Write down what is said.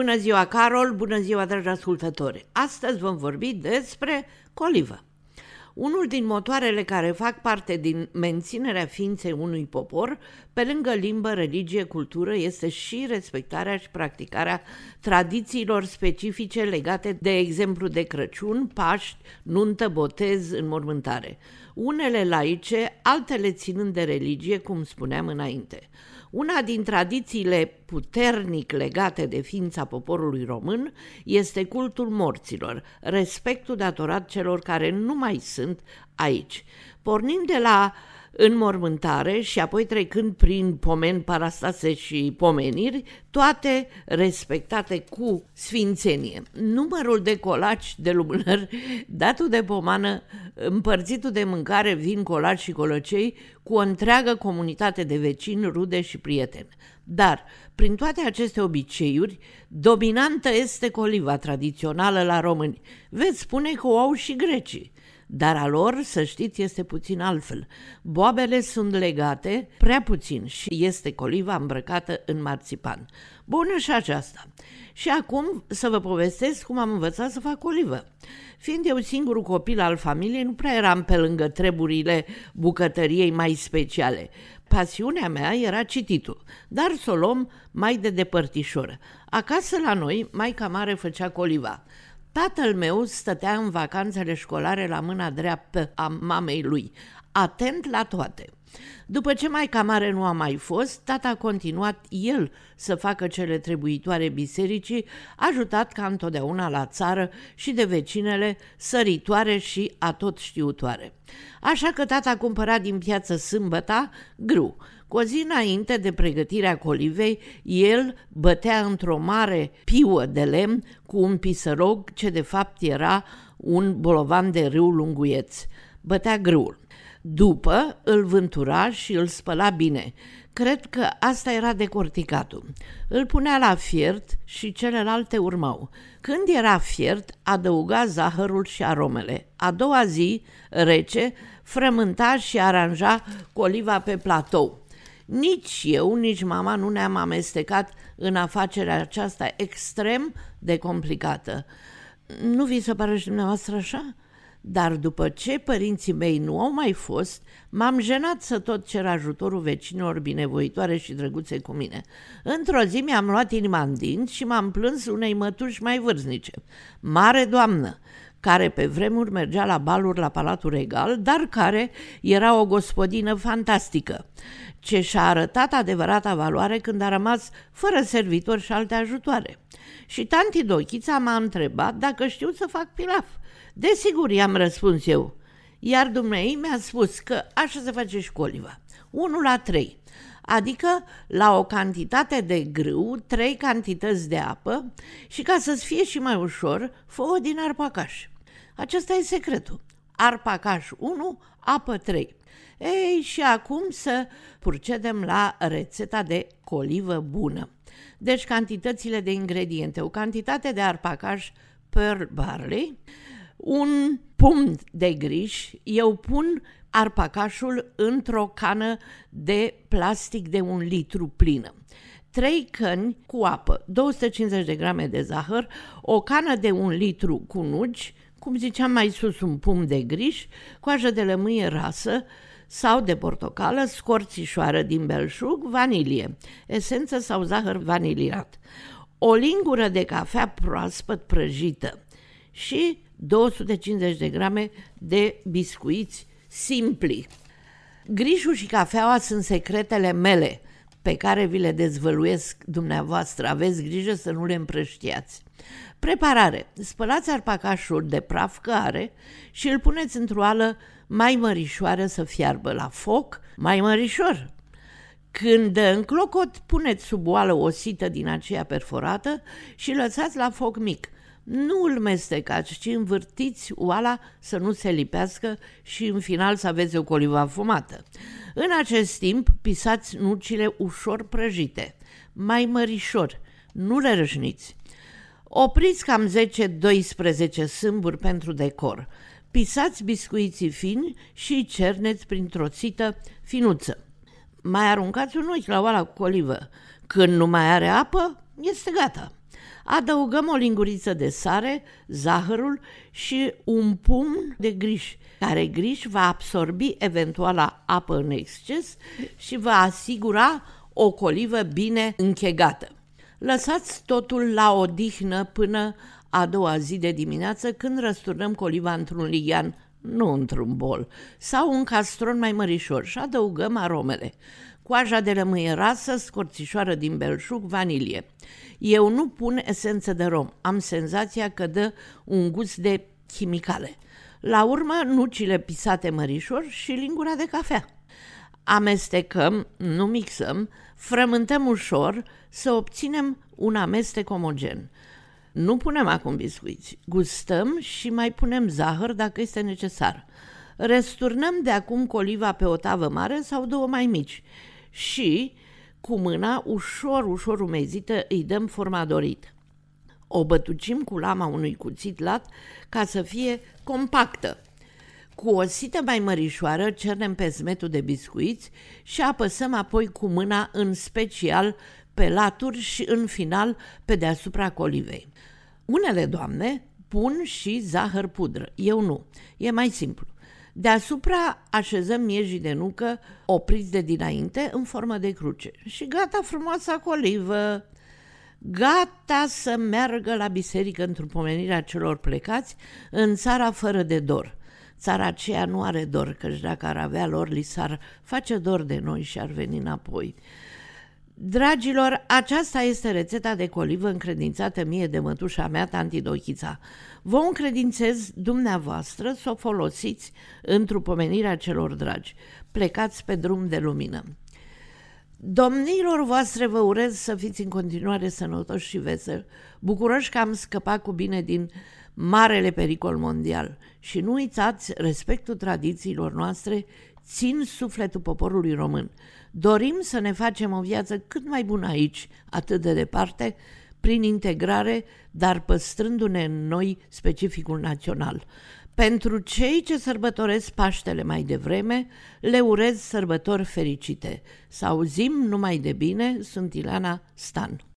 Bună ziua, Carol! Bună ziua, dragi ascultători! Astăzi vom vorbi despre colivă. Unul din motoarele care fac parte din menținerea ființei unui popor, pe lângă limbă, religie, cultură, este și respectarea și practicarea tradițiilor specifice legate, de exemplu, de Crăciun, Paști, nuntă, botez, înmormântare. Unele laice, altele ținând de religie, cum spuneam înainte. Una din tradițiile puternic legate de ființa poporului român este cultul morților, respectul datorat celor care nu mai sunt aici. Pornind de la înmormântare și apoi trecând prin pomeni, parastase și pomeniri, toate respectate cu sfințenie. Numărul de colaci de lumânări, datul de pomană, împărțitul de mâncare, vin, colaci și colăcei cu o întreagă comunitate de vecini, rude și prieteni. Dar, prin toate aceste obiceiuri, dominantă este coliva tradițională la români. Veți spune că o au și grecii. Dar a lor, să știți, este puțin altfel. Boabele sunt legate prea puțin și este coliva îmbrăcată în marțipan. Bună și aceasta. Și acum să vă povestesc cum am învățat să fac olivă. Fiind eu singurul copil al familiei, nu prea eram pe lângă treburile bucătăriei mai speciale. Pasiunea mea era cititul, dar să o luăm mai de depărtișoră. Acasă la noi, maica mare făcea coliva. Tatăl meu stătea în vacanțele școlare la mâna dreaptă a mamei lui, atent la toate. După ce mai mare nu a mai fost, tata a continuat el să facă cele trebuitoare bisericii, ajutat ca întotdeauna la țară și de vecinele săritoare și atot știutoare. Așa că tata cumpăra din piață sâmbăta grâu, cu o zi înainte de pregătirea colivei, el bătea într-o mare piuă de lemn cu un pisărog ce de fapt era un bolovan de râu lunguieț. Bătea grâul. După îl vântura și îl spăla bine. Cred că asta era decorticatul. Îl punea la fiert și celelalte urmau. Când era fiert, adăuga zahărul și aromele. A doua zi, rece, frământa și aranja coliva pe platou. Nici eu, nici mama nu ne-am amestecat în afacerea aceasta extrem de complicată. Nu vi se pare și dumneavoastră așa? Dar după ce părinții mei nu au mai fost, m-am jenat să tot cer ajutorul vecinilor binevoitoare și drăguțe cu mine. Într-o zi mi-am luat inima în dinți și m-am plâns unei mătuși mai vârstnice. Mare doamnă, care pe vremuri mergea la baluri la Palatul Regal, dar care era o gospodină fantastică, ce și-a arătat adevărata valoare când a rămas fără servitori și alte ajutoare. Și tanti Dochița m-a întrebat dacă știu să fac pilaf. Desigur, i-am răspuns eu. Iar dumnei mi-a spus că așa se face școliva. 1 la 3 adică la o cantitate de grâu, trei cantități de apă și ca să-ți fie și mai ușor, fă-o din arpacaș. Acesta e secretul. Arpacaș 1, apă 3. Ei, și acum să procedem la rețeta de colivă bună. Deci cantitățile de ingrediente. O cantitate de arpacaș pearl barley, un pumn de griș, eu pun arpacașul într-o cană de plastic de un litru plină. 3 căni cu apă, 250 de grame de zahăr, o cană de un litru cu nuci, cum ziceam mai sus un pumn de griș, coajă de lămâie rasă sau de portocală, scorțișoară din belșug, vanilie, esență sau zahăr vaniliat, o lingură de cafea proaspăt prăjită și 250 de grame de biscuiți simpli. Grișul și cafeaua sunt secretele mele pe care vi le dezvăluiesc dumneavoastră. Aveți grijă să nu le împrăștiați. Preparare. Spălați arpacașul de praf care și îl puneți într-o ală mai mărișoară să fiarbă la foc, mai mărișor. Când în clocot, puneți sub oală o sită din aceea perforată și lăsați la foc mic – nu îl mestecați, ci învârtiți oala să nu se lipească și în final să aveți o coliva fumată. În acest timp, pisați nucile ușor prăjite, mai mărișor, nu le rășniți. Opriți cam 10-12 sâmburi pentru decor. Pisați biscuiții fini și cerneți printr-o țită finuță. Mai aruncați un ochi la oala cu colivă. Când nu mai are apă, este gata. Adăugăm o linguriță de sare, zahărul și un pumn de griș, care griș va absorbi eventuala apă în exces și va asigura o colivă bine închegată. Lăsați totul la odihnă până a doua zi de dimineață când răsturnăm coliva într-un lighean, nu într-un bol, sau un castron mai mărișor și adăugăm aromele. Coaja de lămâie rasă, scorțișoară din belșug, vanilie. Eu nu pun esență de rom, am senzația că dă un gust de chimicale. La urmă, nucile pisate mărișor și lingura de cafea. Amestecăm, nu mixăm, frământăm ușor să obținem un amestec omogen. Nu punem acum biscuiți, gustăm și mai punem zahăr dacă este necesar. Resturnăm de acum coliva pe o tavă mare sau două mai mici și, cu mâna ușor, ușor umezită, îi dăm forma dorită. O bătucim cu lama unui cuțit lat ca să fie compactă. Cu o sită mai mărișoară cernem pe smetul de biscuiți și apăsăm apoi cu mâna în special pe laturi și în final pe deasupra colivei. Unele doamne pun și zahăr pudră, eu nu, e mai simplu. Deasupra așezăm miejii de nucă opriți de dinainte în formă de cruce și gata frumoasa colivă, gata să meargă la biserică într-o pomenirea celor plecați în țara fără de dor. Țara aceea nu are dor, căci dacă ar avea lor, li s-ar face dor de noi și ar veni înapoi. Dragilor, aceasta este rețeta de colivă încredințată mie de mătușa mea, tanti Dochița. Vă încredințez dumneavoastră să o folosiți într-o pomenire celor dragi. Plecați pe drum de lumină. Domnilor voastre vă urez să fiți în continuare sănătoși și veseli, bucuroși că am scăpat cu bine din marele pericol mondial și nu uitați respectul tradițiilor noastre, țin sufletul poporului român. Dorim să ne facem o viață cât mai bună aici, atât de departe, prin integrare, dar păstrându-ne în noi specificul național. Pentru cei ce sărbătoresc Paștele mai devreme, le urez sărbători fericite. Să auzim numai de bine, sunt Ileana Stan.